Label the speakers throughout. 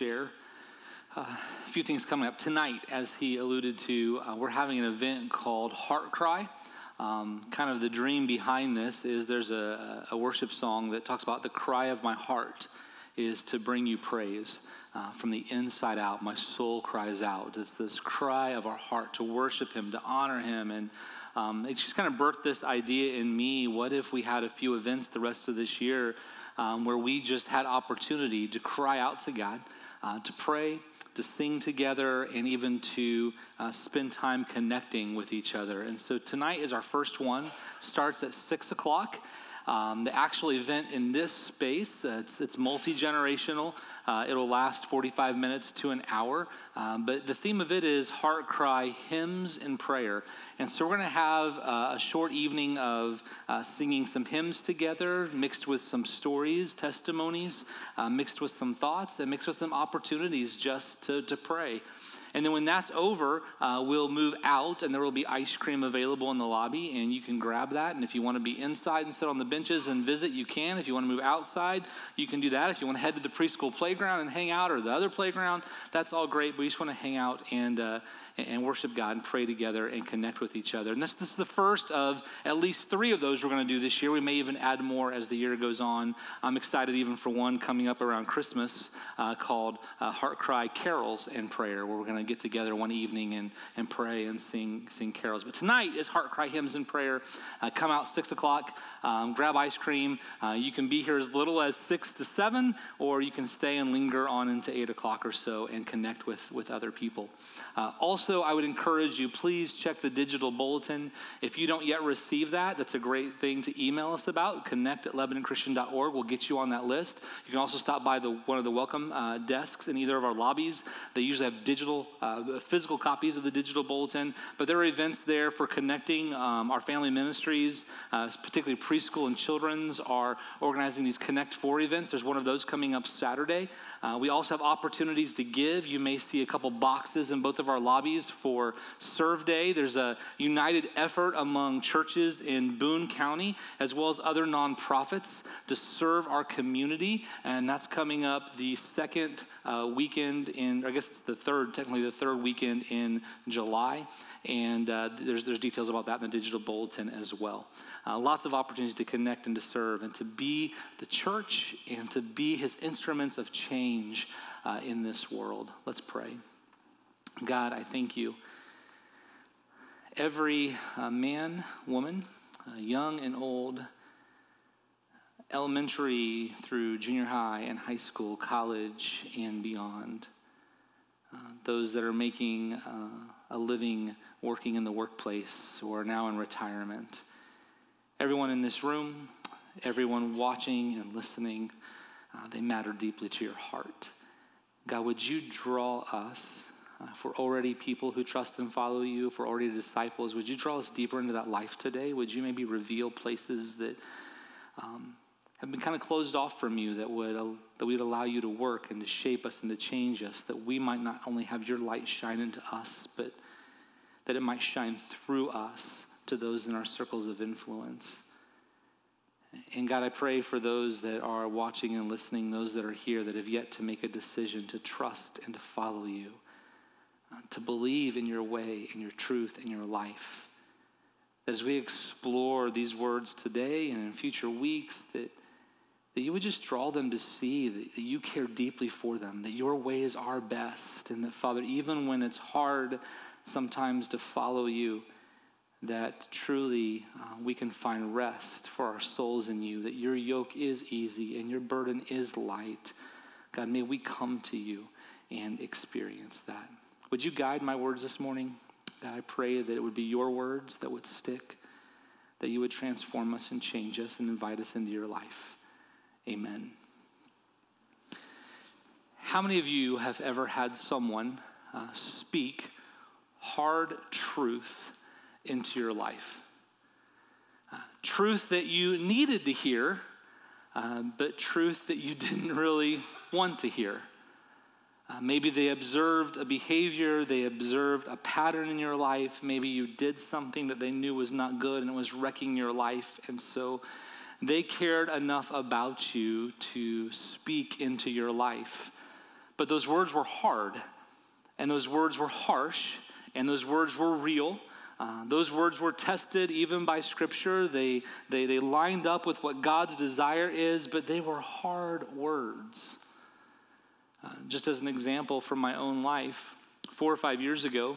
Speaker 1: share. Uh, a few things coming up tonight, as he alluded to. Uh, we're having an event called Heart Cry. Um, kind of the dream behind this is there's a, a, worship song that talks about the cry of my heart is to bring you praise. Uh, from the inside out, my soul cries out. It's this cry of our heart to worship Him, to honor Him. And um, it just kind of birthed this idea in me what if we had a few events the rest of this year um, where we just had opportunity to cry out to God, uh, to pray, to sing together and even to uh, spend time connecting with each other. And so tonight is our first one, starts at six o'clock. Um, the actual event in this space, uh, it's, it's multi generational. Uh, it'll last 45 minutes to an hour. Um, but the theme of it is heart cry, hymns, and prayer. And so we're going to have uh, a short evening of uh, singing some hymns together, mixed with some stories, testimonies, uh, mixed with some thoughts, and mixed with some opportunities just to, to pray. And then when that's over, uh, we'll move out and there will be ice cream available in the lobby and you can grab that. And if you want to be inside and sit on the benches and visit, you can. If you want to move outside, you can do that. If you want to head to the preschool playground and hang out or the other playground, that's all great. But we just want to hang out and, uh, and worship God and pray together and connect with each other. And this, this is the first of at least three of those we're going to do this year. We may even add more as the year goes on. I'm excited even for one coming up around Christmas uh, called uh, Heart Cry Carols and Prayer, where we're going to get together one evening and, and pray and sing, sing carols. But tonight is Heart Cry Hymns and Prayer. Uh, come out 6 o'clock, um, grab ice cream. Uh, you can be here as little as 6 to 7, or you can stay and linger on into 8 o'clock or so and connect with, with other people. Uh, also, also, I would encourage you, please check the digital bulletin. If you don't yet receive that, that's a great thing to email us about. Connect at LebanonChristian.org. We'll get you on that list. You can also stop by the, one of the welcome uh, desks in either of our lobbies. They usually have digital, uh, physical copies of the digital bulletin, but there are events there for connecting. Um, our family ministries, uh, particularly preschool and children's, are organizing these Connect 4 events. There's one of those coming up Saturday. Uh, we also have opportunities to give. You may see a couple boxes in both of our lobbies for Serve Day. There's a united effort among churches in Boone County as well as other nonprofits to serve our community, and that's coming up the second uh, weekend in, I guess it's the third, technically the third weekend in July. And uh, there's, there's details about that in the digital bulletin as well. Uh, lots of opportunities to connect and to serve and to be the church and to be his instruments of change uh, in this world. Let's pray. God, I thank you. Every uh, man, woman, uh, young and old, elementary through junior high and high school, college, and beyond. Uh, those that are making uh, a living working in the workplace or now in retirement. Everyone in this room, everyone watching and listening, uh, they matter deeply to your heart. God, would you draw us? Uh, if we're already people who trust and follow you, if we're already disciples, would you draw us deeper into that life today? Would you maybe reveal places that um, have been kind of closed off from you that would uh, that we'd allow you to work and to shape us and to change us, that we might not only have your light shine into us, but that it might shine through us to those in our circles of influence. And God, I pray for those that are watching and listening, those that are here that have yet to make a decision to trust and to follow you to believe in your way, in your truth, in your life. As we explore these words today and in future weeks, that, that you would just draw them to see that, that you care deeply for them, that your ways are best, and that, Father, even when it's hard sometimes to follow you, that truly uh, we can find rest for our souls in you, that your yoke is easy and your burden is light. God, may we come to you and experience that. Would you guide my words this morning? God, I pray that it would be your words that would stick, that you would transform us and change us and invite us into your life. Amen. How many of you have ever had someone uh, speak hard truth into your life? Uh, truth that you needed to hear, uh, but truth that you didn't really want to hear. Uh, maybe they observed a behavior, they observed a pattern in your life. Maybe you did something that they knew was not good and it was wrecking your life. And so they cared enough about you to speak into your life. but those words were hard, and those words were harsh, and those words were real. Uh, those words were tested even by Scripture. They, they, they lined up with what God's desire is, but they were hard words. Uh, just as an example from my own life, four or five years ago,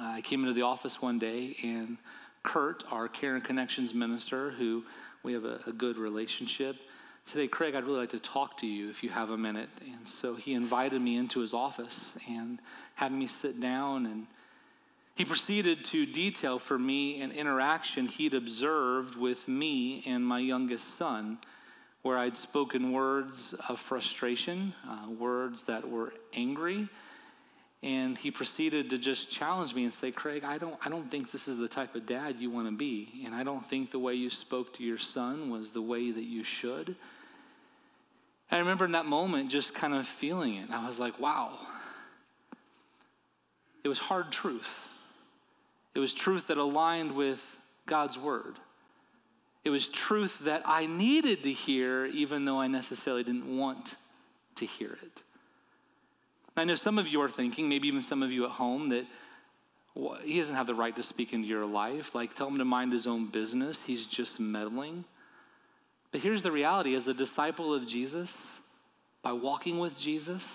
Speaker 1: I came into the office one day, and Kurt, our Care and Connections minister, who we have a, a good relationship, said, Craig, I'd really like to talk to you if you have a minute. And so he invited me into his office and had me sit down and he proceeded to detail for me an interaction he'd observed with me and my youngest son, where I'd spoken words of frustration, uh, words that were angry. And he proceeded to just challenge me and say, Craig, I don't, I don't think this is the type of dad you want to be. And I don't think the way you spoke to your son was the way that you should. I remember in that moment just kind of feeling it. I was like, wow. It was hard truth. It was truth that aligned with God's word. It was truth that I needed to hear, even though I necessarily didn't want to hear it. I know some of you are thinking, maybe even some of you at home, that well, he doesn't have the right to speak into your life. Like, tell him to mind his own business. He's just meddling. But here's the reality as a disciple of Jesus, by walking with Jesus,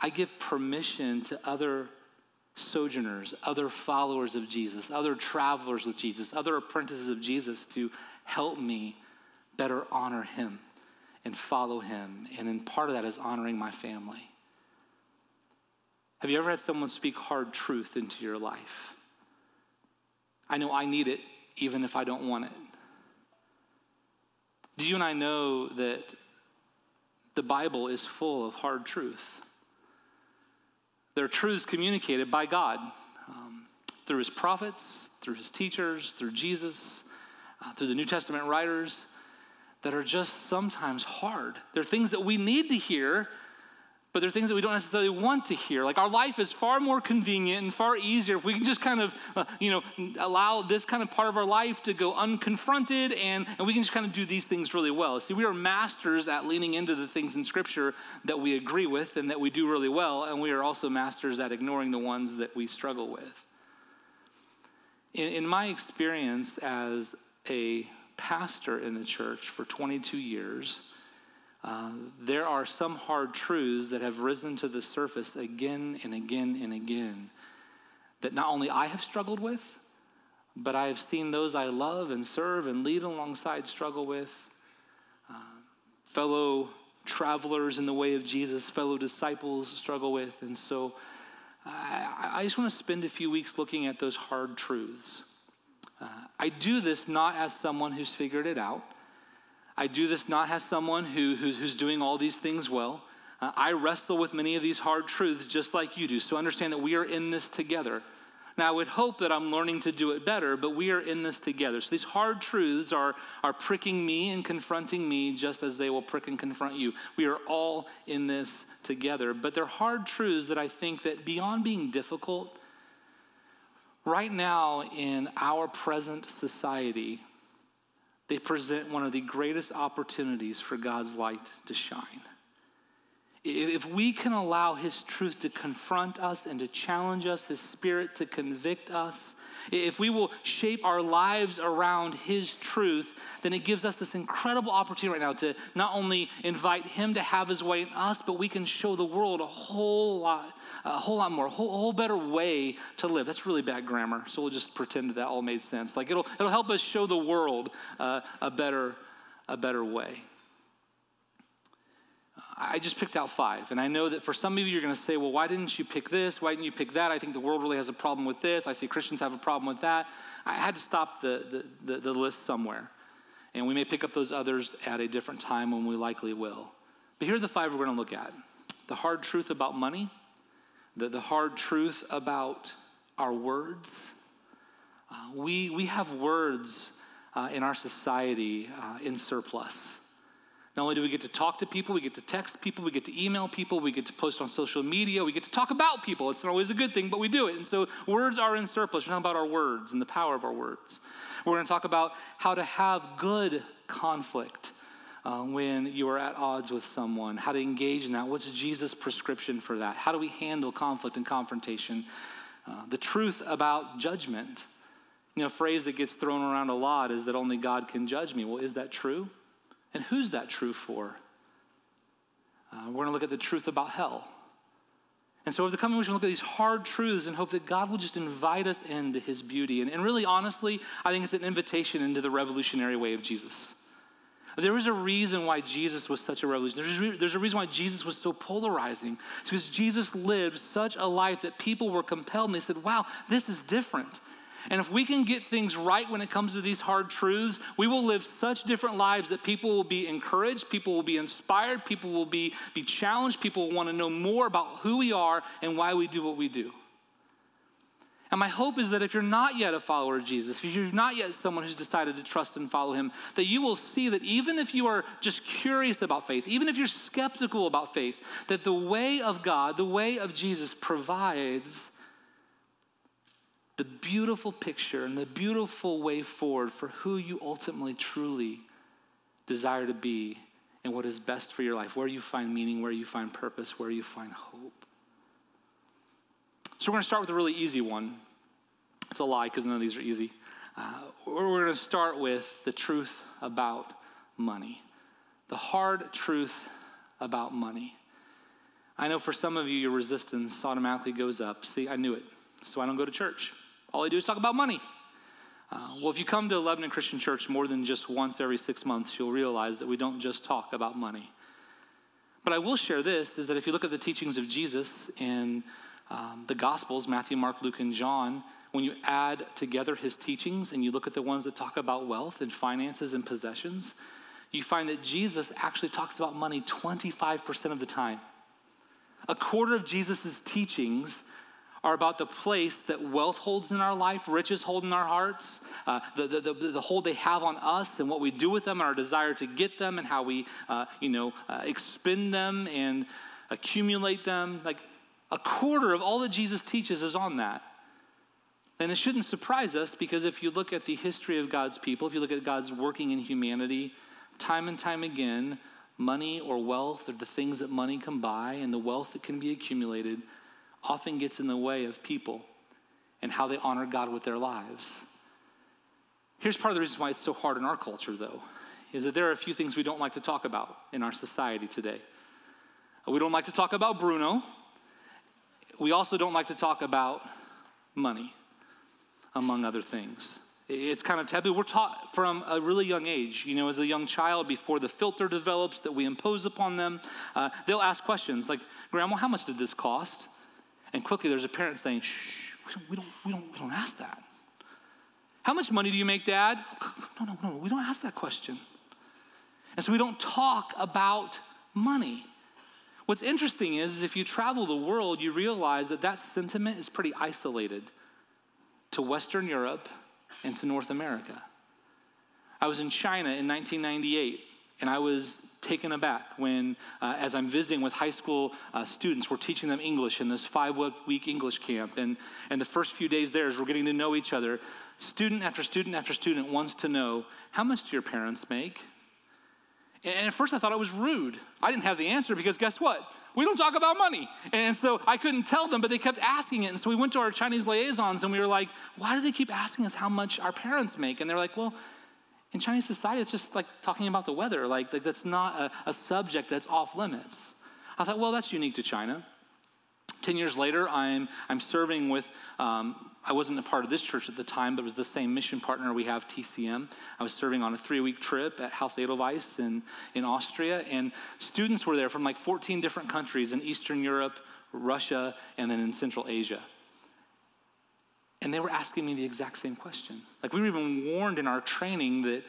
Speaker 1: I give permission to other sojourners, other followers of Jesus, other travelers with Jesus, other apprentices of Jesus to help me better honor him and follow him. And in part of that is honoring my family. Have you ever had someone speak hard truth into your life? I know I need it even if I don't want it. Do you and I know that the Bible is full of hard truth? There are truths communicated by God um, through his prophets, through his teachers, through Jesus, uh, through the New Testament writers that are just sometimes hard. They're things that we need to hear, but there are things that we don't necessarily want to hear. Like our life is far more convenient and far easier if we can just kind of, uh, you know, allow this kind of part of our life to go unconfronted and, and we can just kind of do these things really well. See, we are masters at leaning into the things in Scripture that we agree with and that we do really well, and we are also masters at ignoring the ones that we struggle with. In, in my experience as a pastor in the church for 22 years, uh, there are some hard truths that have risen to the surface again and again and again that not only I have struggled with, but I have seen those I love and serve and lead alongside struggle with. Uh, fellow travelers in the way of Jesus, fellow disciples struggle with. And so I, I just want to spend a few weeks looking at those hard truths. Uh, I do this not as someone who's figured it out. I do this not as someone who, who's, who's doing all these things well. Uh, I wrestle with many of these hard truths just like you do. So understand that we are in this together. Now, I would hope that I'm learning to do it better, but we are in this together. So these hard truths are, are pricking me and confronting me just as they will prick and confront you. We are all in this together. But they're hard truths that I think that beyond being difficult, right now in our present society, they present one of the greatest opportunities for God's light to shine. If we can allow His truth to confront us and to challenge us, His Spirit to convict us, if we will shape our lives around His truth, then it gives us this incredible opportunity right now to not only invite Him to have His way in us, but we can show the world a whole lot, a whole lot more, a whole, whole better way to live. That's really bad grammar, so we'll just pretend that that all made sense. Like it'll, it'll help us show the world uh, a better, a better way. I just picked out five. And I know that for some of you, you're going to say, well, why didn't you pick this? Why didn't you pick that? I think the world really has a problem with this. I see Christians have a problem with that. I had to stop the, the, the, the list somewhere. And we may pick up those others at a different time when we likely will. But here are the five we're going to look at the hard truth about money, the, the hard truth about our words. Uh, we, we have words uh, in our society uh, in surplus. Not only do we get to talk to people, we get to text people, we get to email people, we get to post on social media, we get to talk about people. It's not always a good thing, but we do it. And so words are in surplus. We're talking about our words and the power of our words. We're going to talk about how to have good conflict. uh, when you are at odds with someone, how to engage in that. What's Jesus' prescription for that? How do we handle conflict and confrontation? Uh, the truth about judgment. You know, a phrase that gets thrown around a lot is that only God can judge me. Well, is that true? And who's that true for? Uh, we're going to look at the truth about hell. And so, over the coming weeks, we'll look at these hard truths and hope that God will just invite us into his beauty. And, and really, honestly, I think it's an invitation into the revolutionary way of Jesus. There was a reason why Jesus was such a revolution. There's, there's a reason why Jesus was so polarizing. It's because Jesus lived such a life that people were compelled and they said, wow, this is different. And if we can get things right when it comes to these hard truths, we will live such different lives that people will be encouraged, people will be inspired, people will be, be challenged, people will want to know more about who we are and why we do what we do. And my hope is that if you're not yet a follower of Jesus, if you're not yet someone who's decided to trust and follow him, that you will see that even if you are just curious about faith, even if you're skeptical about faith, that the way of God, the way of Jesus provides the beautiful picture and the beautiful way forward for who you ultimately truly desire to be and what is best for your life, where you find meaning, where you find purpose, where you find hope. So we're going to start with a really easy one. It's a lie because none of these are easy. Uh, we're going to start with the truth about money, the hard truth about money. I know for some of you, your resistance automatically goes up. See, I knew it. So I don't go to church. All I do is talk about money. Uh, well, if you come to Lebanon Christian Church more than just once every six months, you'll realize that we don't just talk about money. But I will share this is that if you look at the teachings of Jesus and um, the Gospels, Matthew, Mark, Luke, and John, when you add together his teachings and you look at the ones that talk about wealth and finances and possessions, you find that Jesus actually talks about money 25% of the time. A quarter of Jesus' teachings are about the place that wealth holds in our life, riches hold in our hearts, uh, the, the, the, the, hold they have on us and what we do with them, and our desire to get them, and how we, uh, you know, uh, expend them and accumulate them. Like a quarter of all that Jesus teaches is on that. And it shouldn't surprise us because if you look at the history of God's people, if you look at God's working in humanity, time and time again, money or wealth or the things that money can buy and the wealth that can be accumulated often gets in the way of people and how they honor God with their lives. Here's part of the reason why it's so hard in our culture, though, is that there are a few things we don't like to talk about in our society today. We don't like to talk about Bruno we also don't like to talk about money, among other things. It's kind of taboo. We're taught from a really young age, you know, as a young child, before the filter develops that we impose upon them, uh, they'll ask questions like, Grandma, how much did this cost? And quickly there's a parent saying, Shh, we don't, we don't, we don't, ask that. How much money do you make, Dad? Oh, no, no, no, we don't ask that question. And so we don't talk about money. What's interesting is, is if you travel the world, you realize that that sentiment is pretty isolated to Western Europe and to North America. I was in China in 1998, and I was taken aback when, uh, as I'm visiting with high school uh, students, we're teaching them English in this five week English camp. And, and the first few days there, as we're getting to know each other, student after student after student wants to know how much do your parents make? And at first I thought it was rude. I didn't have the answer because guess what? We don't talk about money. And so I couldn't tell them, but they kept asking it. And so we went to our Chinese liaisons and we were like, why do they keep asking us how much our parents make? And they're like, well, in Chinese society, it's just like talking about the weather. Like, like that's not a, a subject that's off limits. I thought, well, that's unique to China. 10 years later, I'm, I'm serving with, um, I wasn't a part of this church at the time, but it was the same mission partner we have, TCM. I was serving on a three week trip at Haus Edelweiss in, in Austria, and students were there from like 14 different countries in Eastern Europe, Russia, and then in Central Asia. And they were asking me the exact same question. Like, we were even warned in our training that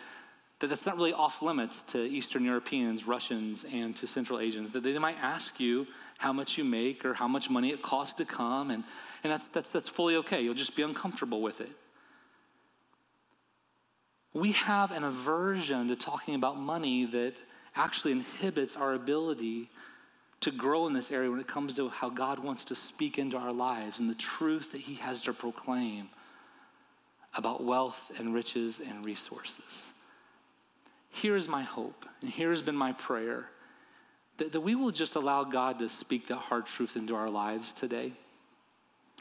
Speaker 1: that that's not really off limits to Eastern Europeans, Russians, and to Central Asians, that they might ask you how much you make or how much money it costs to come, and, and that's, that's, that's fully okay. You'll just be uncomfortable with it. We have an aversion to talking about money that actually inhibits our ability to grow in this area when it comes to how God wants to speak into our lives and the truth that He has to proclaim about wealth and riches and resources. here is my hope, and here has been my prayer that, that we will just allow God to speak that hard truth into our lives today.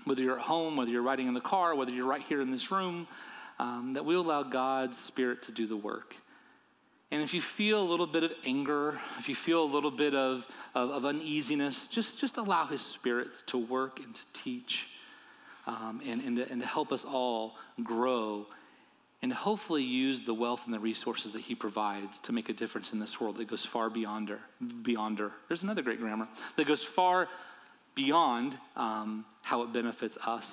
Speaker 1: Whether you're at home, whether you're riding in the car, whether you're right here in this room, um, that we allow God's Spirit to do the work. And if you feel a little bit of anger, if you feel a little bit of, of, of uneasiness, just, just allow His Spirit to work and to teach um, and, and, to, and to help us all grow and hopefully use the wealth and the resources that he provides to make a difference in this world that goes far beyond her. Beyond her. There's another great grammar that goes far beyond um, how it benefits us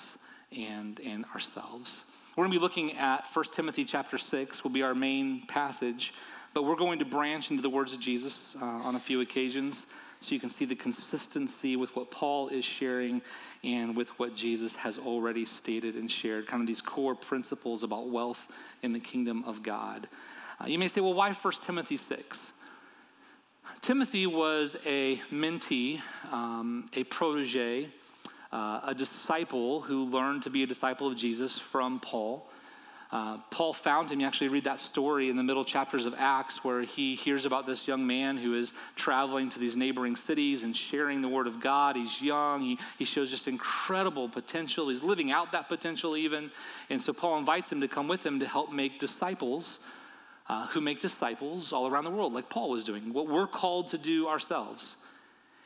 Speaker 1: and, and ourselves. We're going to be looking at 1 Timothy chapter 6 will be our main passage, but we're going to branch into the words of Jesus uh, on a few occasions so you can see the consistency with what Paul is sharing and with what Jesus has already stated and shared, kind of these core principles about wealth in the kingdom of God. Uh, you may say, well, why 1 Timothy 6? Timothy was a mentee, um, a protege, uh, a disciple who learned to be a disciple of Jesus from Paul. Uh, Paul found him. You actually read that story in the middle chapters of Acts where he hears about this young man who is traveling to these neighboring cities and sharing the word of God. He's young, he, he shows just incredible potential. He's living out that potential even. And so Paul invites him to come with him to help make disciples uh, who make disciples all around the world, like Paul was doing, what we're called to do ourselves.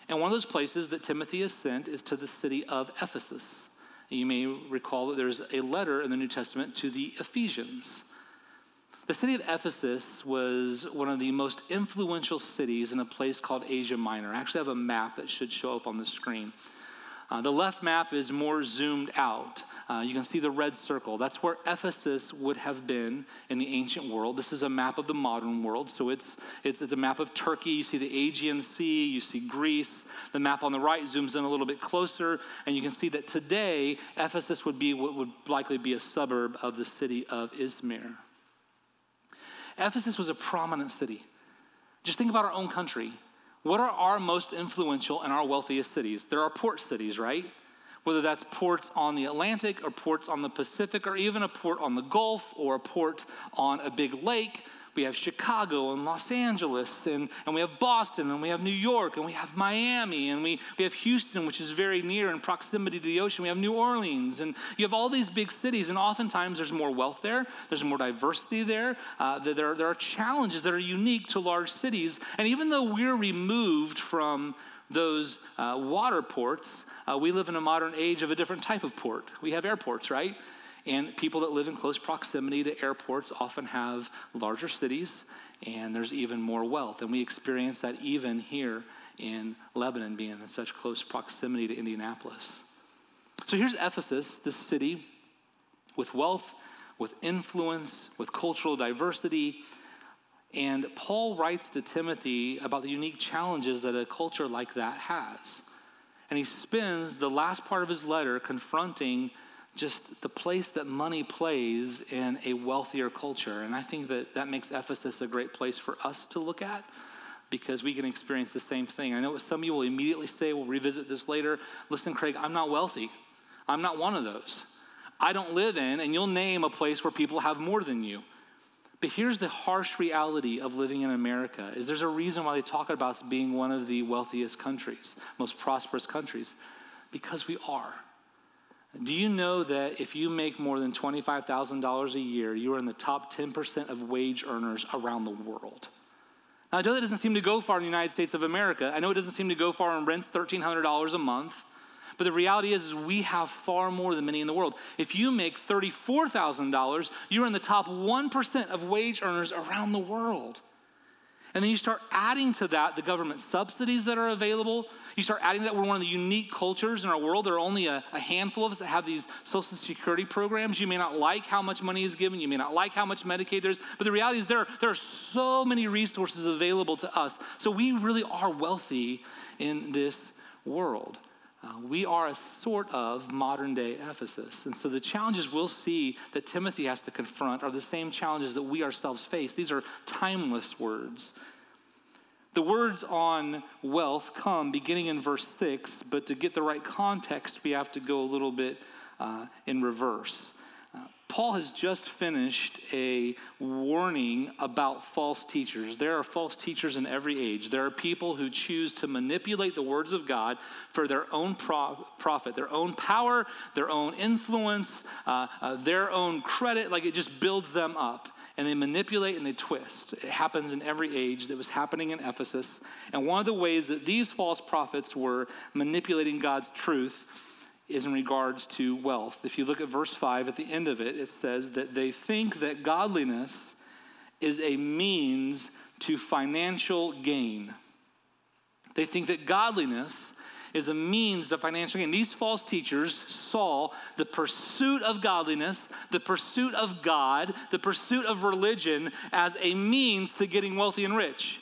Speaker 1: And one of those places that Timothy is sent is to the city of Ephesus. You may recall that there's a letter in the New Testament to the Ephesians. The city of Ephesus was one of the most influential cities in a place called Asia Minor. I actually have a map that should show up on the screen. Uh, the left map is more zoomed out. Uh, you can see the red circle. That's where Ephesus would have been in the ancient world. This is a map of the modern world. So it's, it's, it's a map of Turkey. You see the Aegean Sea, you see Greece. The map on the right zooms in a little bit closer, and you can see that today, Ephesus would be what would likely be a suburb of the city of Izmir. Ephesus was a prominent city. Just think about our own country. What are our most influential and our wealthiest cities? There are port cities, right? Whether that's ports on the Atlantic or ports on the Pacific or even a port on the Gulf or a port on a big lake. We have Chicago and Los Angeles, and, and we have Boston, and we have New York, and we have Miami, and we, we have Houston, which is very near in proximity to the ocean. We have New Orleans, and you have all these big cities, and oftentimes there's more wealth there, there's more diversity there. Uh, there, there are challenges that are unique to large cities. And even though we're removed from those uh, water ports, uh, we live in a modern age of a different type of port. We have airports, right? And people that live in close proximity to airports often have larger cities, and there's even more wealth. And we experience that even here in Lebanon, being in such close proximity to Indianapolis. So here's Ephesus, this city with wealth, with influence, with cultural diversity. And Paul writes to Timothy about the unique challenges that a culture like that has. And he spends the last part of his letter confronting just the place that money plays in a wealthier culture. And I think that that makes Ephesus a great place for us to look at because we can experience the same thing. I know some of you will immediately say, we'll revisit this later. Listen, Craig, I'm not wealthy. I'm not one of those. I don't live in, and you'll name a place where people have more than you. But here's the harsh reality of living in America is there's a reason why they talk about us being one of the wealthiest countries, most prosperous countries, because we are. Do you know that if you make more than $25,000 a year, you are in the top 10% of wage earners around the world? Now, I know that doesn't seem to go far in the United States of America. I know it doesn't seem to go far in rents, $1,300 a month. But the reality is, is, we have far more than many in the world. If you make $34,000, you're in the top 1% of wage earners around the world. And then you start adding to that the government subsidies that are available. You start adding that we're one of the unique cultures in our world. There are only a, a, handful of us that have these Social Security programs. You may not like how much money is given. You may not like how much Medicaid there is. But the reality is there, there are so many resources available to us. So we really are wealthy in this world. Uh, we are a sort of modern day Ephesus. And so the challenges we'll see that Timothy has to confront are the same challenges that we ourselves face. These are timeless words. The words on wealth come beginning in verse 6, but to get the right context, we have to go a little bit uh, in reverse. Paul has just finished a warning about false teachers. There are false teachers in every age. There are people who choose to manipulate the words of God for their own profit, their own power, their own influence, uh, uh, their own credit. Like it just builds them up. And they manipulate and they twist. It happens in every age that was happening in Ephesus. And one of the ways that these false prophets were manipulating God's truth is in regards to wealth. If you look at verse 5, at the end of it, it says that they think that godliness is a means to financial gain. They think that godliness is a means to financial gain. These false teachers saw the pursuit of godliness, the pursuit of God, the pursuit of religion as a means to getting wealthy and rich.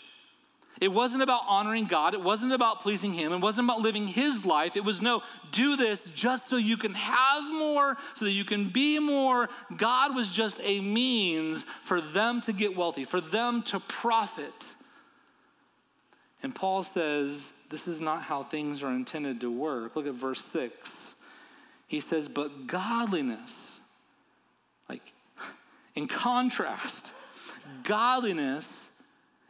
Speaker 1: It wasn't about honoring God. It wasn't about pleasing Him. It wasn't about living His life. It was no, do this just so you can have more, so that you can be more. God was just a means for them to get wealthy, for them to profit. And Paul says, this is not how things are intended to work. Look at verse 6. He says, but godliness, like in contrast, godliness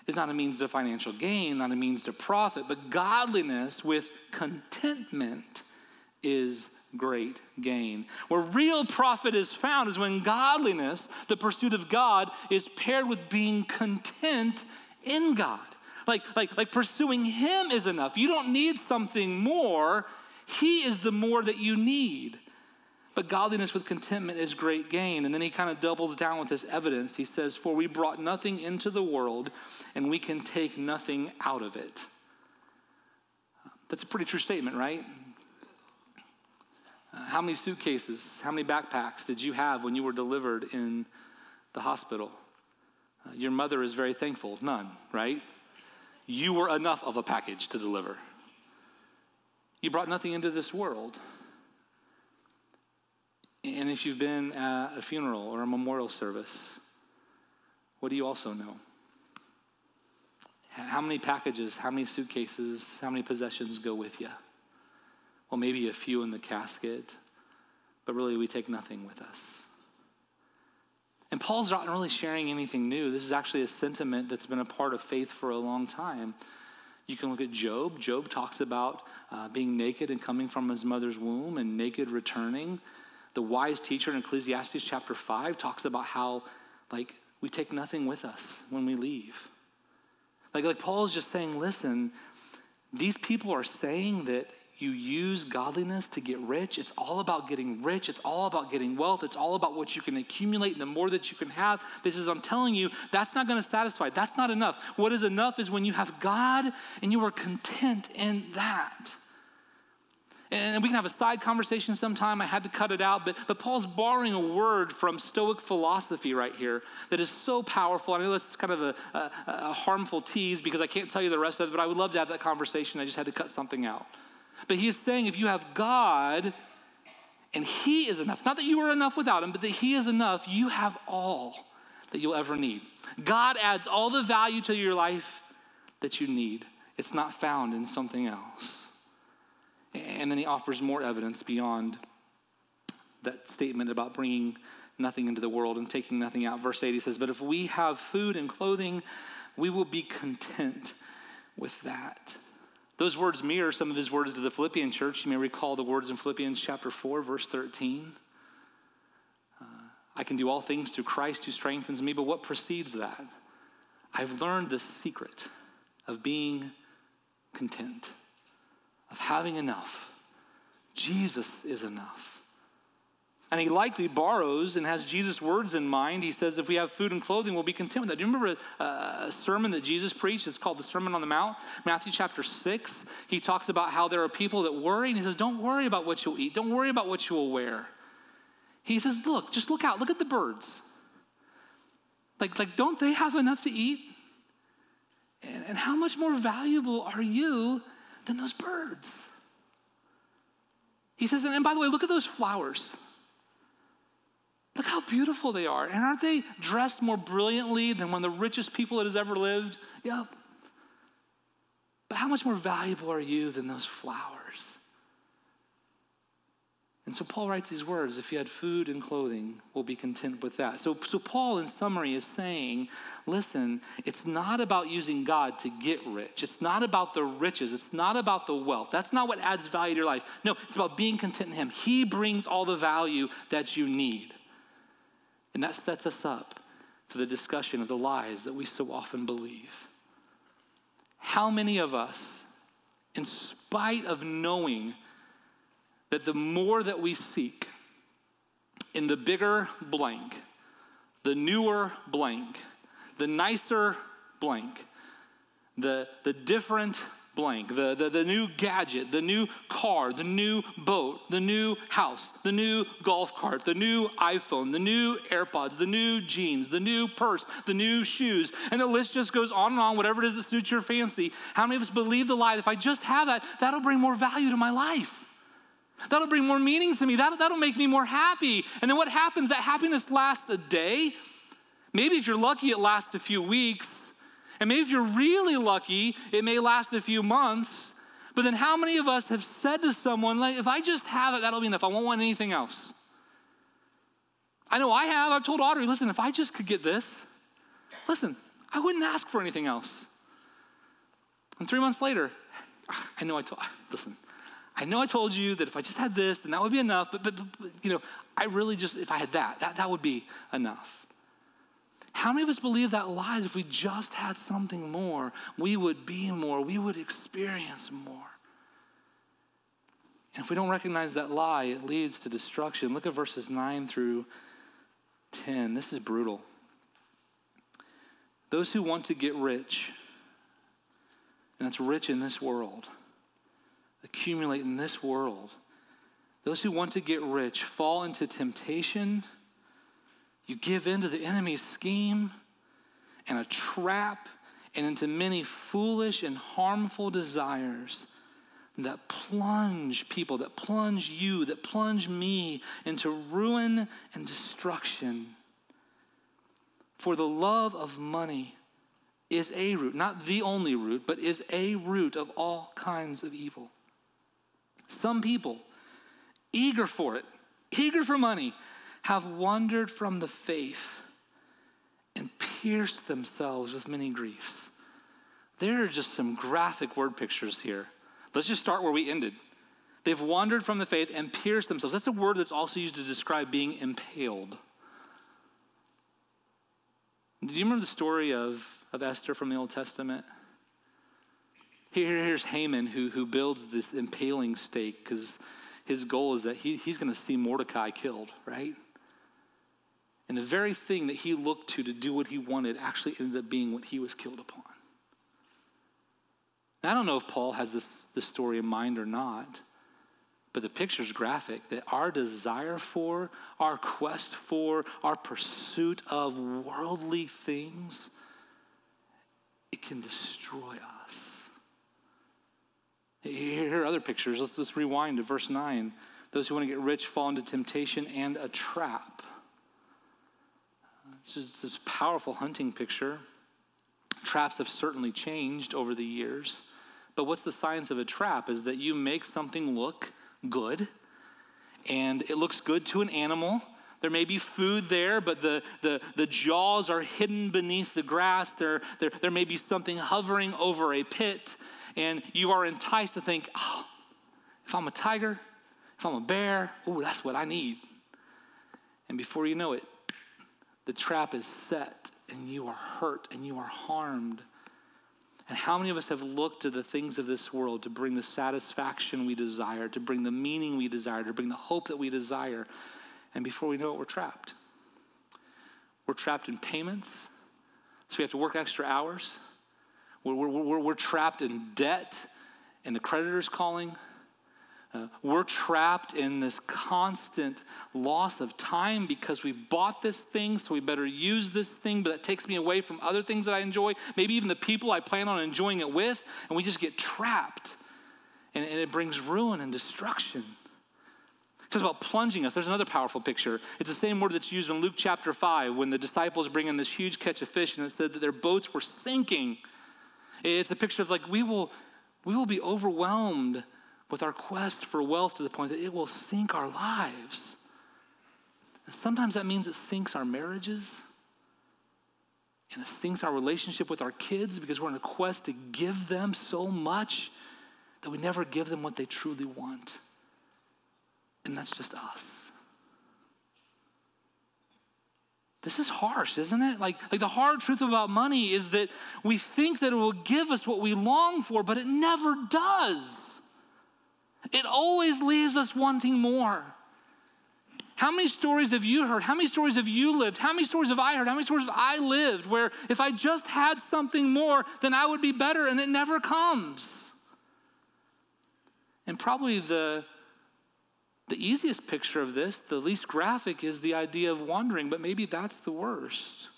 Speaker 1: is not a means to financial gain, not a means to profit, but godliness with contentment is great gain. Where real profit is found is when godliness, the pursuit of God, is paired with being content in God. Like, like, like pursuing Him is enough. You don't need something more. He is the more that you need. But godliness with contentment is great gain. And then he kind of doubles down with this evidence. He says, For we brought nothing into the world, and we can take nothing out of it. That's a pretty true statement, right? Uh, how many suitcases, how many backpacks did you have when you were delivered in the hospital? Uh, your mother is very thankful. None, right? You were enough of a package to deliver. You brought nothing into this world. And if you've been at a funeral or a memorial service, what do you also know? How many packages, how many suitcases, how many possessions go with you? Well, maybe a few in the casket, but really we take nothing with us. And Paul's not really sharing anything new. This is actually a sentiment that's been a part of faith for a long time. You can look at Job. Job talks about uh, being naked and coming from his mother's womb and naked returning. The wise teacher in Ecclesiastes chapter 5 talks about how, like, we take nothing with us when we leave. Like, like Paul is just saying, listen, these people are saying that you use godliness to get rich. It's all about getting rich. It's all about getting wealth. It's all about what you can accumulate and the more that you can have. This is, I'm telling you, that's not going to satisfy. That's not enough. What is enough is when you have God and you are content in that. And we can have a side conversation sometime. I had to cut it out, but, but Paul's borrowing a word from Stoic philosophy right here that is so powerful. I know that's kind of a, a, a harmful tease because I can't tell you the rest of it, but I would love to have that conversation. I just had to cut something out. But he is saying if you have God and He is enough, not that you are enough without Him, but that He is enough, you have all that you'll ever need. God adds all the value to your life that you need, it's not found in something else. And then he offers more evidence beyond that statement about bringing nothing into the world and taking nothing out. Verse 8, he says, But if we have food and clothing, we will be content with that. Those words mirror some of his words to the Philippian church. You may recall the words in Philippians chapter 4, verse 13. Uh, I can do all things through Christ who strengthens me, but what precedes that? I've learned the secret of being content of having enough. Jesus is enough. And he likely borrows and has Jesus' words in mind. He says, if we have food and clothing, we'll be content with that. Do you remember a, a, sermon that Jesus preached? It's called the Sermon on the Mount, Matthew chapter 6. He talks about how there are people that worry, and he says, don't worry about what you'll eat, don't worry about what you will wear. He says, look, just look out, look at the birds. Like, like don't they have enough to eat? And, and how much more valuable are you than those birds. He says, and by the way, look at those flowers. Look how beautiful they are. And aren't they dressed more brilliantly than one of the richest people that has ever lived? Yep. But how much more valuable are you than those flowers? And so Paul writes these words if you had food and clothing, we'll be content with that. So, so Paul, in summary, is saying listen, it's not about using God to get rich. It's not about the riches. It's not about the wealth. That's not what adds value to your life. No, it's about being content in Him. He brings all the value that you need. And that sets us up for the discussion of the lies that we so often believe. How many of us, in spite of knowing that the more that we seek in the bigger blank, the newer blank, the nicer blank, the, the different blank, the, the, the new gadget, the new car, the new boat, the new house, the new golf cart, the new iPhone, the new AirPods, the new jeans, the new purse, the new shoes, and the list just goes on and on, whatever it is that suits your fancy. How many of us believe the lie that if I just have that, that'll bring more value to my life? That'll bring more meaning to me. That'll, that'll make me more happy. And then what happens? That happiness lasts a day. Maybe if you're lucky, it lasts a few weeks. And maybe if you're really lucky, it may last a few months. But then how many of us have said to someone, like, if I just have it, that'll be enough. I won't want anything else. I know I have. I've told Audrey, listen, if I just could get this, listen, I wouldn't ask for anything else. And three months later, I know I told, listen, I know I told you that if I just had this, then that would be enough. But, but, but, you know, I really just, if I had that, that, that would be enough. How many of us believe that lies? If we just had something more, we would be more, we would experience more. And if we don't recognize that lie, it leads to destruction. Look at verses 9 through 10. This is brutal. Those who want to get rich, and it's rich in this world, accumulate in this world. Those who want to get rich fall into temptation. You give in to the enemy's scheme and a trap and into many foolish and harmful desires that plunge people, that plunge you, that plunge me into ruin and destruction. For the love of money is a root, not the only root, but is a root of all kinds of evil. Some people, eager for it, eager for money, have wandered from the faith and pierced themselves with many griefs. There are just some graphic word pictures here. Let's just start where we ended. They've wandered from the faith and pierced themselves. That's a word that's also used to describe being impaled. Do you remember the story of, of Esther from the Old Testament? Here, here's Haman who, who builds this impaling stake because his goal is that he, he's going to see Mordecai killed, right? And the very thing that he looked to to do what he wanted actually ended up being what he was killed upon. Now, I don't know if Paul has this, this story in mind or not, but the picture's graphic that our desire for, our quest for, our pursuit of worldly things, it can destroy us. Here are other pictures. Let's just rewind to verse 9. Those who want to get rich fall into temptation and a trap. It's just this powerful hunting picture. Traps have certainly changed over the years. But what's the science of a trap? Is that you make something look good, and it looks good to an animal. There may be food there, but the, the, the jaws are hidden beneath the grass. There, there, there may be something hovering over a pit and you are enticed to think, oh, if I'm a tiger, if I'm a bear, oh, that's what I need. And before you know it, the trap is set and you are hurt and you are harmed. And how many of us have looked to the things of this world to bring the satisfaction we desire, to bring the meaning we desire, to bring the hope that we desire? And before we know it, we're trapped. We're trapped in payments, so we have to work extra hours. We're, we're, we're, trapped in debt and the creditor's calling. Uh, we're trapped in this constant loss of time because we bought this thing, so we better use this thing, but that takes me away from other things that I enjoy, maybe even the people I plan on enjoying it with, and we just get trapped. And, and it brings ruin and destruction. It talks about plunging us. There's another powerful picture. It's the same word that's used in Luke chapter 5 when the disciples bring in this huge catch of fish, and it said that their boats were sinking. It's a picture of like we will, we will be overwhelmed with our quest for wealth to the point that it will sink our lives. And sometimes that means it sinks our marriages and it sinks our relationship with our kids because we're on a quest to give them so much that we never give them what they truly want. And that's just us. This is harsh, isn't it? Like, like the hard truth about money is that we think that it will give us what we long for, but it never does. It always leaves us wanting more. How many stories have you heard? How many stories have you lived? How many stories have I heard? How many stories have I lived where if I just had something more, then I would be better, and it never comes? And probably the, the easiest picture of this, the least graphic, is the idea of wandering, but maybe that's the worst.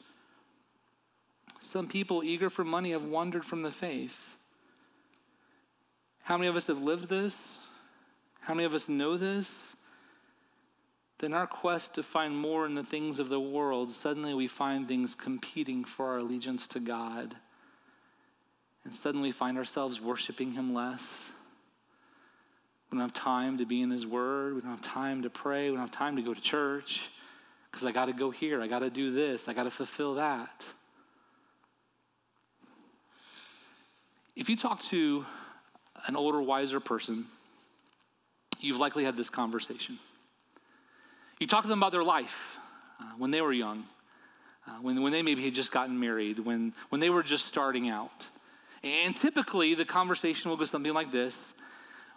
Speaker 1: Some people eager for money have wandered from the faith. How many of us have lived this? How many of us know this? Then our quest to find more in the things of the world, suddenly we find things competing for our allegiance to God. And suddenly we find ourselves worshiping Him less. We don't have time to be in His Word. We don't have time to pray. We don't have time to go to church because I got to go here. I got to do this. I got to fulfill that. If you talk to an older, wiser person, you've likely had this conversation. You talk to them about their life uh, when they were young, uh, when, when they maybe had just gotten married, when, when they were just starting out. And typically, the conversation will go something like this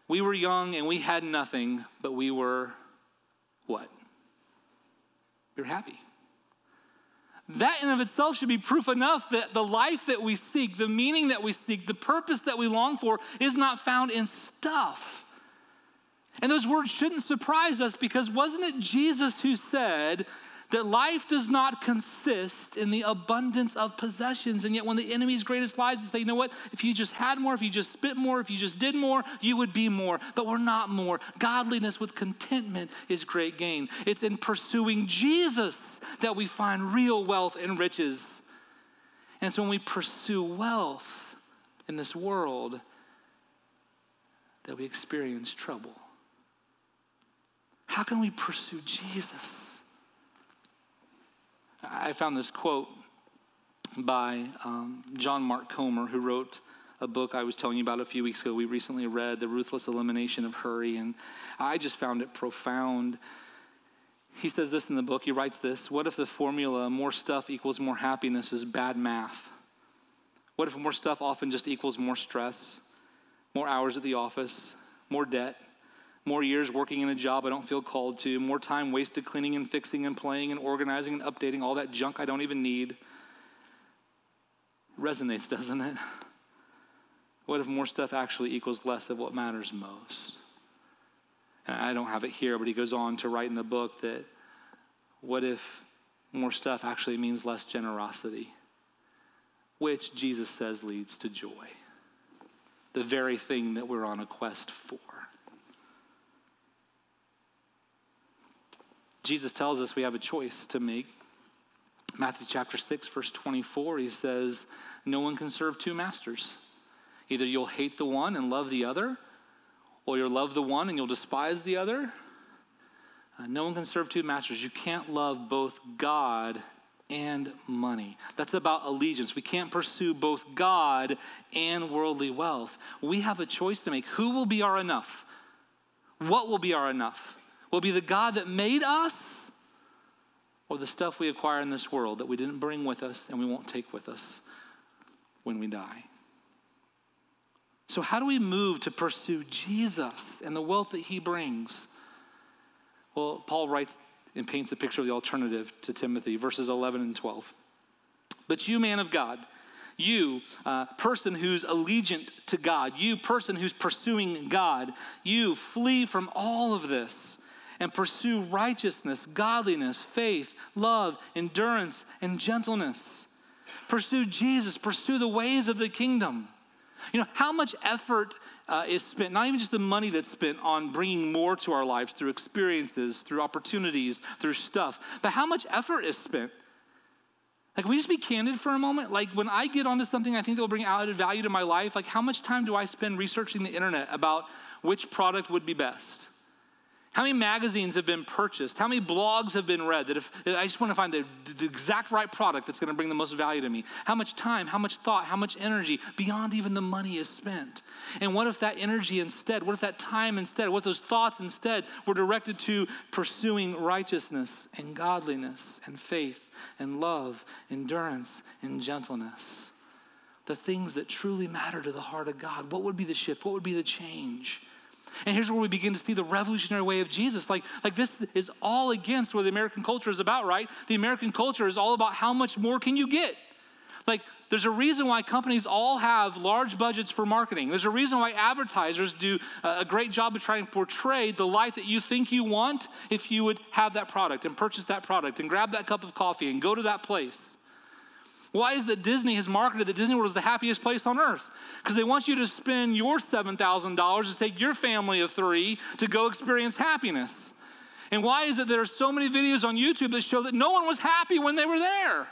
Speaker 1: We were young and we had nothing, but we were what? We were happy. That in of itself should be proof enough that the life that we seek, the meaning that we seek, the purpose that we long for is not found in stuff. And those words shouldn't surprise us because wasn't it Jesus who said that life does not consist in the abundance of possessions? And yet, one of the enemy's greatest lies is say, you know what? If you just had more, if you just spit more, if you just did more, you would be more. But we're not more. Godliness with contentment is great gain. It's in pursuing Jesus that we find real wealth and riches. And so, when we pursue wealth in this world, that we experience trouble. How can we pursue Jesus? I found this quote by um, John Mark Comer, who wrote a book I was telling you about a few weeks ago. We recently read The Ruthless Elimination of Hurry, and I just found it profound. He says this in the book. He writes this What if the formula more stuff equals more happiness is bad math? What if more stuff often just equals more stress, more hours at the office, more debt, more years working in a job I don't feel called to, more time wasted cleaning and fixing and playing and organizing and updating all that junk I don't even need. Resonates, doesn't it? What if more stuff actually equals less of what matters most? And I don't have it here, but he goes on to write in the book that what if more stuff actually means less generosity, which Jesus says leads to joy, the very thing that we're on a quest for. Jesus tells us we have a choice to make. Matthew chapter 6, verse 24, he says, No one can serve two masters. Either you'll hate the one and love the other, or you'll love the one and you'll despise the other. Uh, no one can serve two masters. You can't love both God and money. That's about allegiance. We can't pursue both God and worldly wealth. We have a choice to make. Who will be our enough? What will be our enough? Will be the God that made us or the stuff we acquire in this world that we didn't bring with us and we won't take with us when we die. So, how do we move to pursue Jesus and the wealth that he brings? Well, Paul writes and paints a picture of the alternative to Timothy, verses 11 and 12. But you, man of God, you, uh, person who's allegiant to God, you, person who's pursuing God, you flee from all of this and pursue righteousness, godliness, faith, love, endurance, and gentleness. Pursue Jesus, pursue the ways of the kingdom. You know, how much effort uh, is spent, not even just the money that's spent on bringing more to our lives through experiences, through opportunities, through stuff, but how much effort is spent Like, we just be candid for a moment? Like, when I get onto something I think that will bring added value to my life, like, how much time do I spend researching the internet about which product would be best? How many magazines have been purchased? How many blogs have been read that if I just want to find the, the exact right product that's going to bring the most value to me? How much time, how much thought, how much energy beyond even the money is spent? And what if that energy instead, what if that time instead, what if those thoughts instead were directed to pursuing righteousness and godliness and faith and love, endurance and gentleness? The things that truly matter to the heart of God. What would be the shift? What would be the change? And here's where we begin to see the revolutionary way of Jesus. Like, like this is all against what the American culture is about, right? The American culture is all about how much more can you get? Like, there's a reason why companies all have large budgets for marketing. There's a reason why advertisers do a great job of trying to portray the life that you think you want if you would have that product and purchase that product and grab that cup of coffee and go to that place. Why is that Disney has marketed that Disney World is the happiest place on earth? Because they want you to spend your $7,000 to take your family of three to go experience happiness. And why is it there are so many videos on YouTube that show that no one was happy when they were there?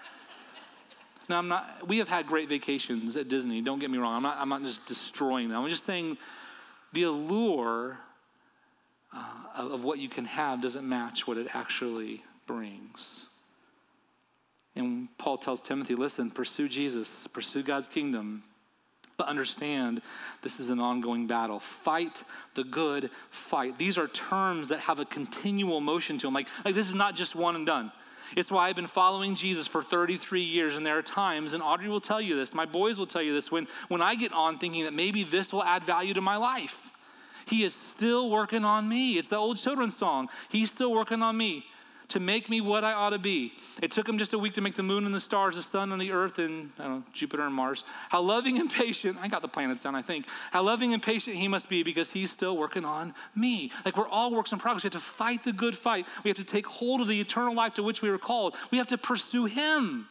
Speaker 1: Now, I'm not, we have had great vacations at Disney, don't get me wrong. I'm not, I'm not just destroying them. I'm just saying the allure uh, of, of what you can have doesn't match what it actually brings. And Paul tells Timothy, listen, pursue Jesus, pursue God's kingdom, but understand this is an ongoing battle. Fight the good fight. These are terms that have a continual motion to them. Like, like this is not just one and done. It's why I've been following Jesus for 33 years, and there are times, and Audrey will tell you this, my boys will tell you this, when, when I get on thinking that maybe this will add value to my life. He is still working on me. It's the old children's song. He's still working on me to make me what I ought to be. It took him just a week to make the moon and the stars, the sun and the earth, and know, Jupiter and Mars. How loving and patient, I got the planets down, I think. How loving and patient he must be because he's still working on me. Like we're all works in progress. We have to fight the good fight. We have to take hold of the eternal life to which we were called. We have to pursue him.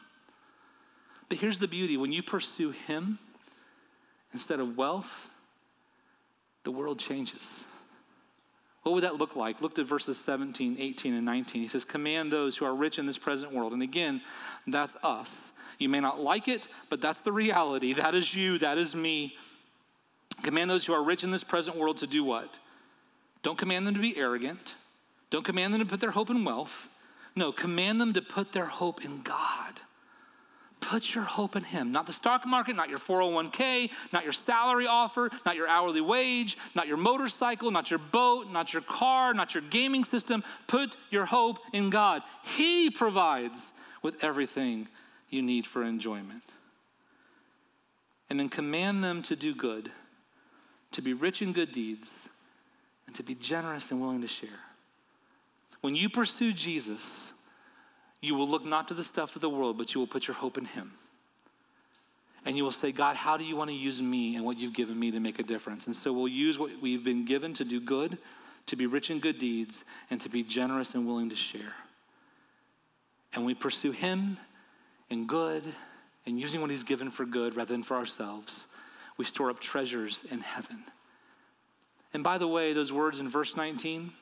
Speaker 1: But here's the beauty when you pursue him instead of wealth, the world changes. What would that look like? Look at verses 17, 18, and 19. He says, Command those who are rich in this present world. And again, that's us. You may not like it, but that's the reality. That is you, that is me. Command those who are rich in this present world to do what? Don't command them to be arrogant. Don't command them to put their hope in wealth. No, command them to put their hope in God. Put your hope in Him. Not the stock market, not your 401k, not your salary offer, not your hourly wage, not your motorcycle, not your boat, not your car, not your gaming system. Put your hope in God. He provides with everything you need for enjoyment. And then command them to do good, to be rich in good deeds, and to be generous and willing to share. When you pursue Jesus, you will look not to the stuff of the world, but you will put your hope in Him. And you will say, God, how do you want to use me and what you've given me to make a difference? And so we'll use what we've been given to do good, to be rich in good deeds, and to be generous and willing to share. And we pursue Him in good and using what He's given for good rather than for ourselves. We store up treasures in heaven. And by the way, those words in verse 19,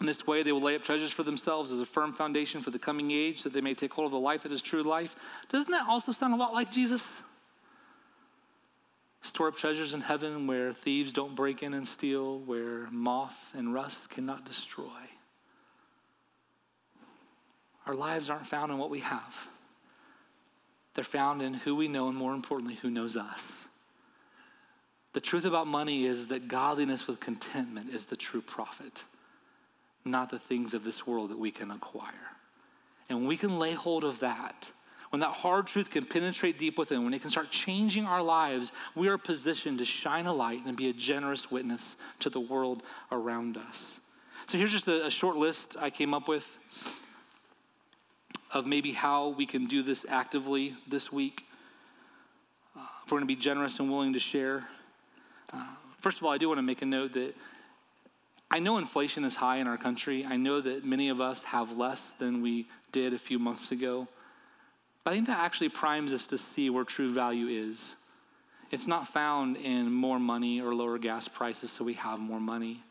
Speaker 1: in this way, they will lay up treasures for themselves as a firm foundation for the coming age, so they may take hold of the life that is true life. Doesn't that also sound a lot like Jesus? Store up treasures in heaven where thieves don't break in and steal, where moth and rust cannot destroy. Our lives aren't found in what we have, they're found in who we know, and more importantly, who knows us. The truth about money is that godliness with contentment is the true profit not the things of this world that we can acquire. And we can lay hold of that, when that hard truth can penetrate deep within, when it can start changing our lives, we are positioned to shine a light and be a generous witness to the world around us. So here's just a, a short list I came up with of maybe how we can do this actively this week. Uh, if we're going to be generous and willing to share. Uh, first of all, I do want to make a note that I know inflation is high in our country. I know that many of us have less than we did a few months ago. But I think that actually primes us to see where true value is. It's not found in more money or lower gas prices so we have more money.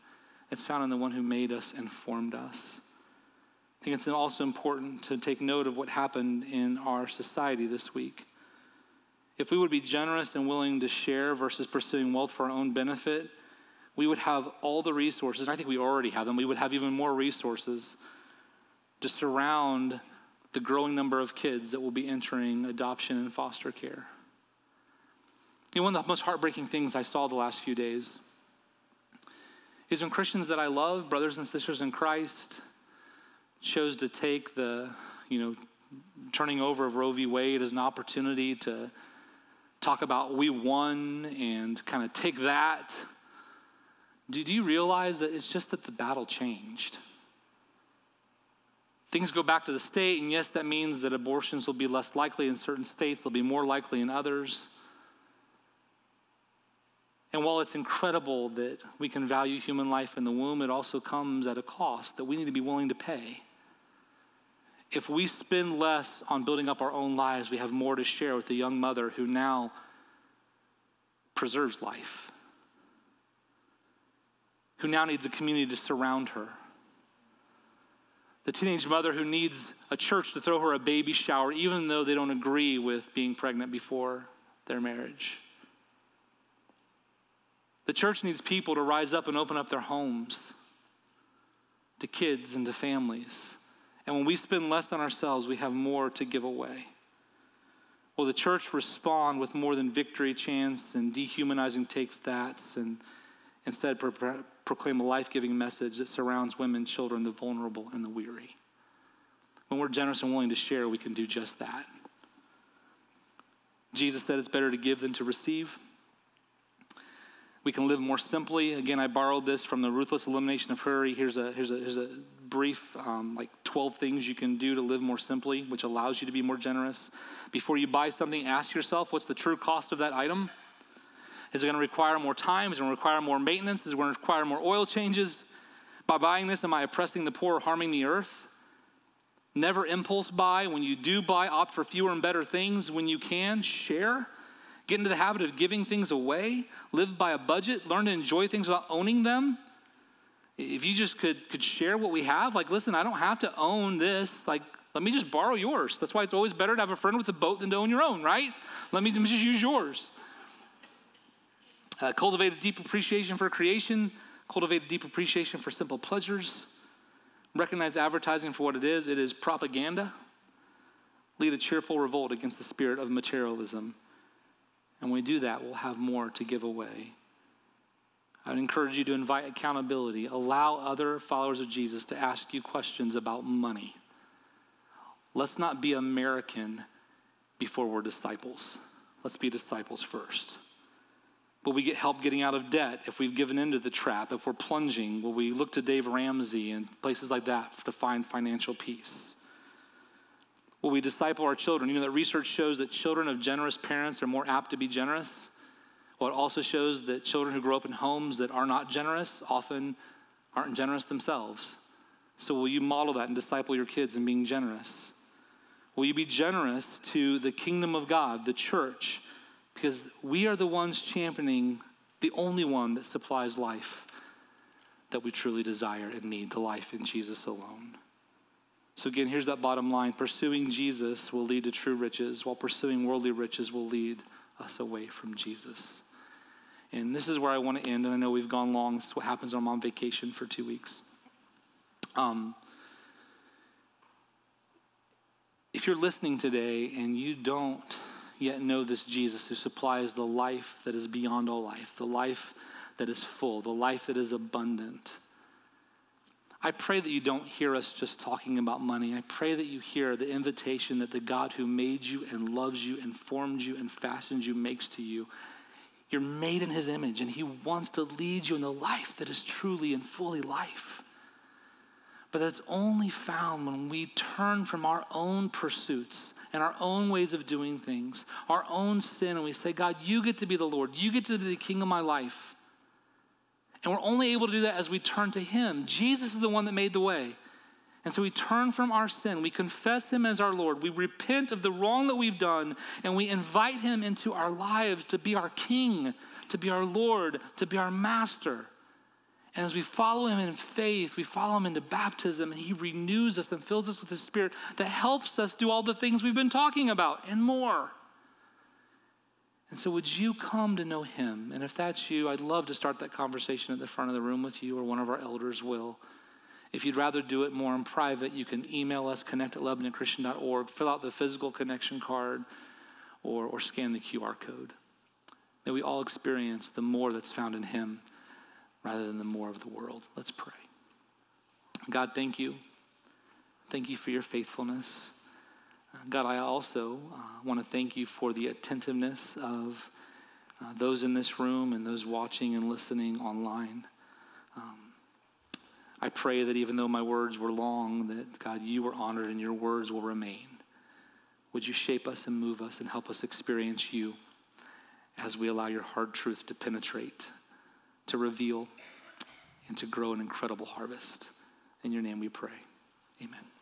Speaker 1: It's found in the one who made us and formed us. I think it's also important to take note of what happened in our society this week. If we would be generous and willing to share versus pursuing wealth for our own benefit, we would have all the resources, and I think we already have them, we would have even more resources to surround the growing number of kids that will be entering adoption and foster care. You know, one of the most heartbreaking things I saw the last few days is when Christians that I love, brothers and sisters in Christ, chose to take the, you know, turning over of Roe v. Wade as an opportunity to talk about we won and kind of take that. Do, do you realize that it's just that the battle changed? Things go back to the state, and yes, that means that abortions will be less likely in certain states, they'll be more likely in others. And while it's incredible that we can value human life in the womb, it also comes at a cost that we need to be willing to pay. If we spend less on building up our own lives, we have more to share with the young mother who now preserves life, who now needs a community to surround her. The teenage mother who needs a church to throw her a baby shower, even though they don't agree with being pregnant before their marriage. The church needs people to rise up and open up their homes to kids and to families. And when we spend less on ourselves, we have more to give away. Will the church respond with more than victory chants and dehumanizing takes that and instead pro- proclaim a life giving message that surrounds women, children, the vulnerable, and the weary? When we're generous and willing to share, we can do just that. Jesus said it's better to give than to receive. We can live more simply. Again, I borrowed this from the Ruthless Elimination of Hurry. Here's a, here's a, here's a brief, um, like 12 things you can do to live more simply, which allows you to be more generous. Before you buy something, ask yourself what's the true cost of that item? Is it going to require more time? Is it going to require more maintenance? Is it going to require more oil changes? By buying this, am I oppressing the poor or harming the earth? Never impulse buy. When you do buy, opt for fewer and better things. When you can, share. Get into the habit of giving things away, live by a budget, learn to enjoy things without owning them. If you just could, could share what we have, like, listen, I don't have to own this. Like, let me just borrow yours. That's why it's always better to have a friend with a boat than to own your own, right? Let me, let me just use yours. Uh, cultivate a deep appreciation for creation, cultivate a deep appreciation for simple pleasures. Recognize advertising for what it is it is propaganda. Lead a cheerful revolt against the spirit of materialism. And when we do that, we'll have more to give away. I would encourage you to invite accountability. Allow other followers of Jesus to ask you questions about money. Let's not be American before we're disciples. Let's be disciples first. Will we get help getting out of debt if we've given into the trap? If we're plunging, will we look to Dave Ramsey and places like that to find financial peace? Will we disciple our children? You know that research shows that children of generous parents are more apt to be generous. Well, it also shows that children who grow up in homes that are not generous often aren't generous themselves. So, will you model that and disciple your kids in being generous? Will you be generous to the kingdom of God, the church? Because we are the ones championing the only one that supplies life that we truly desire and need the life in Jesus alone. So, again, here's that bottom line pursuing Jesus will lead to true riches, while pursuing worldly riches will lead us away from Jesus. And this is where I want to end. And I know we've gone long. This is what happens when I'm on vacation for two weeks. Um, if you're listening today and you don't yet know this Jesus who supplies the life that is beyond all life, the life that is full, the life that is abundant, I pray that you don't hear us just talking about money. I pray that you hear the invitation that the God who made you and loves you and formed you and fashioned you makes to you. You're made in his image, and he wants to lead you in the life that is truly and fully life. But that's only found when we turn from our own pursuits and our own ways of doing things, our own sin, and we say, God, you get to be the Lord. You get to be the king of my life. And we're only able to do that as we turn to Him. Jesus is the one that made the way. And so we turn from our sin, we confess Him as our Lord, we repent of the wrong that we've done, and we invite Him into our lives to be our King, to be our Lord, to be our Master. And as we follow him in faith, we follow him into baptism, and he renews us and fills us with his spirit that helps us do all the things we've been talking about and more. And so, would you come to know him? And if that's you, I'd love to start that conversation at the front of the room with you, or one of our elders will. If you'd rather do it more in private, you can email us, connect at LebanonChristian.org, fill out the physical connection card, or, or scan the QR code. May we all experience the more that's found in him rather than the more of the world. Let's pray. God, thank you. Thank you for your faithfulness. God, I also uh, want to thank you for the attentiveness of uh, those in this room and those watching and listening online. Um, I pray that even though my words were long, that God, you were honored and your words will remain. Would you shape us and move us and help us experience you as we allow your hard truth to penetrate, to reveal, and to grow an incredible harvest? In your name we pray. Amen.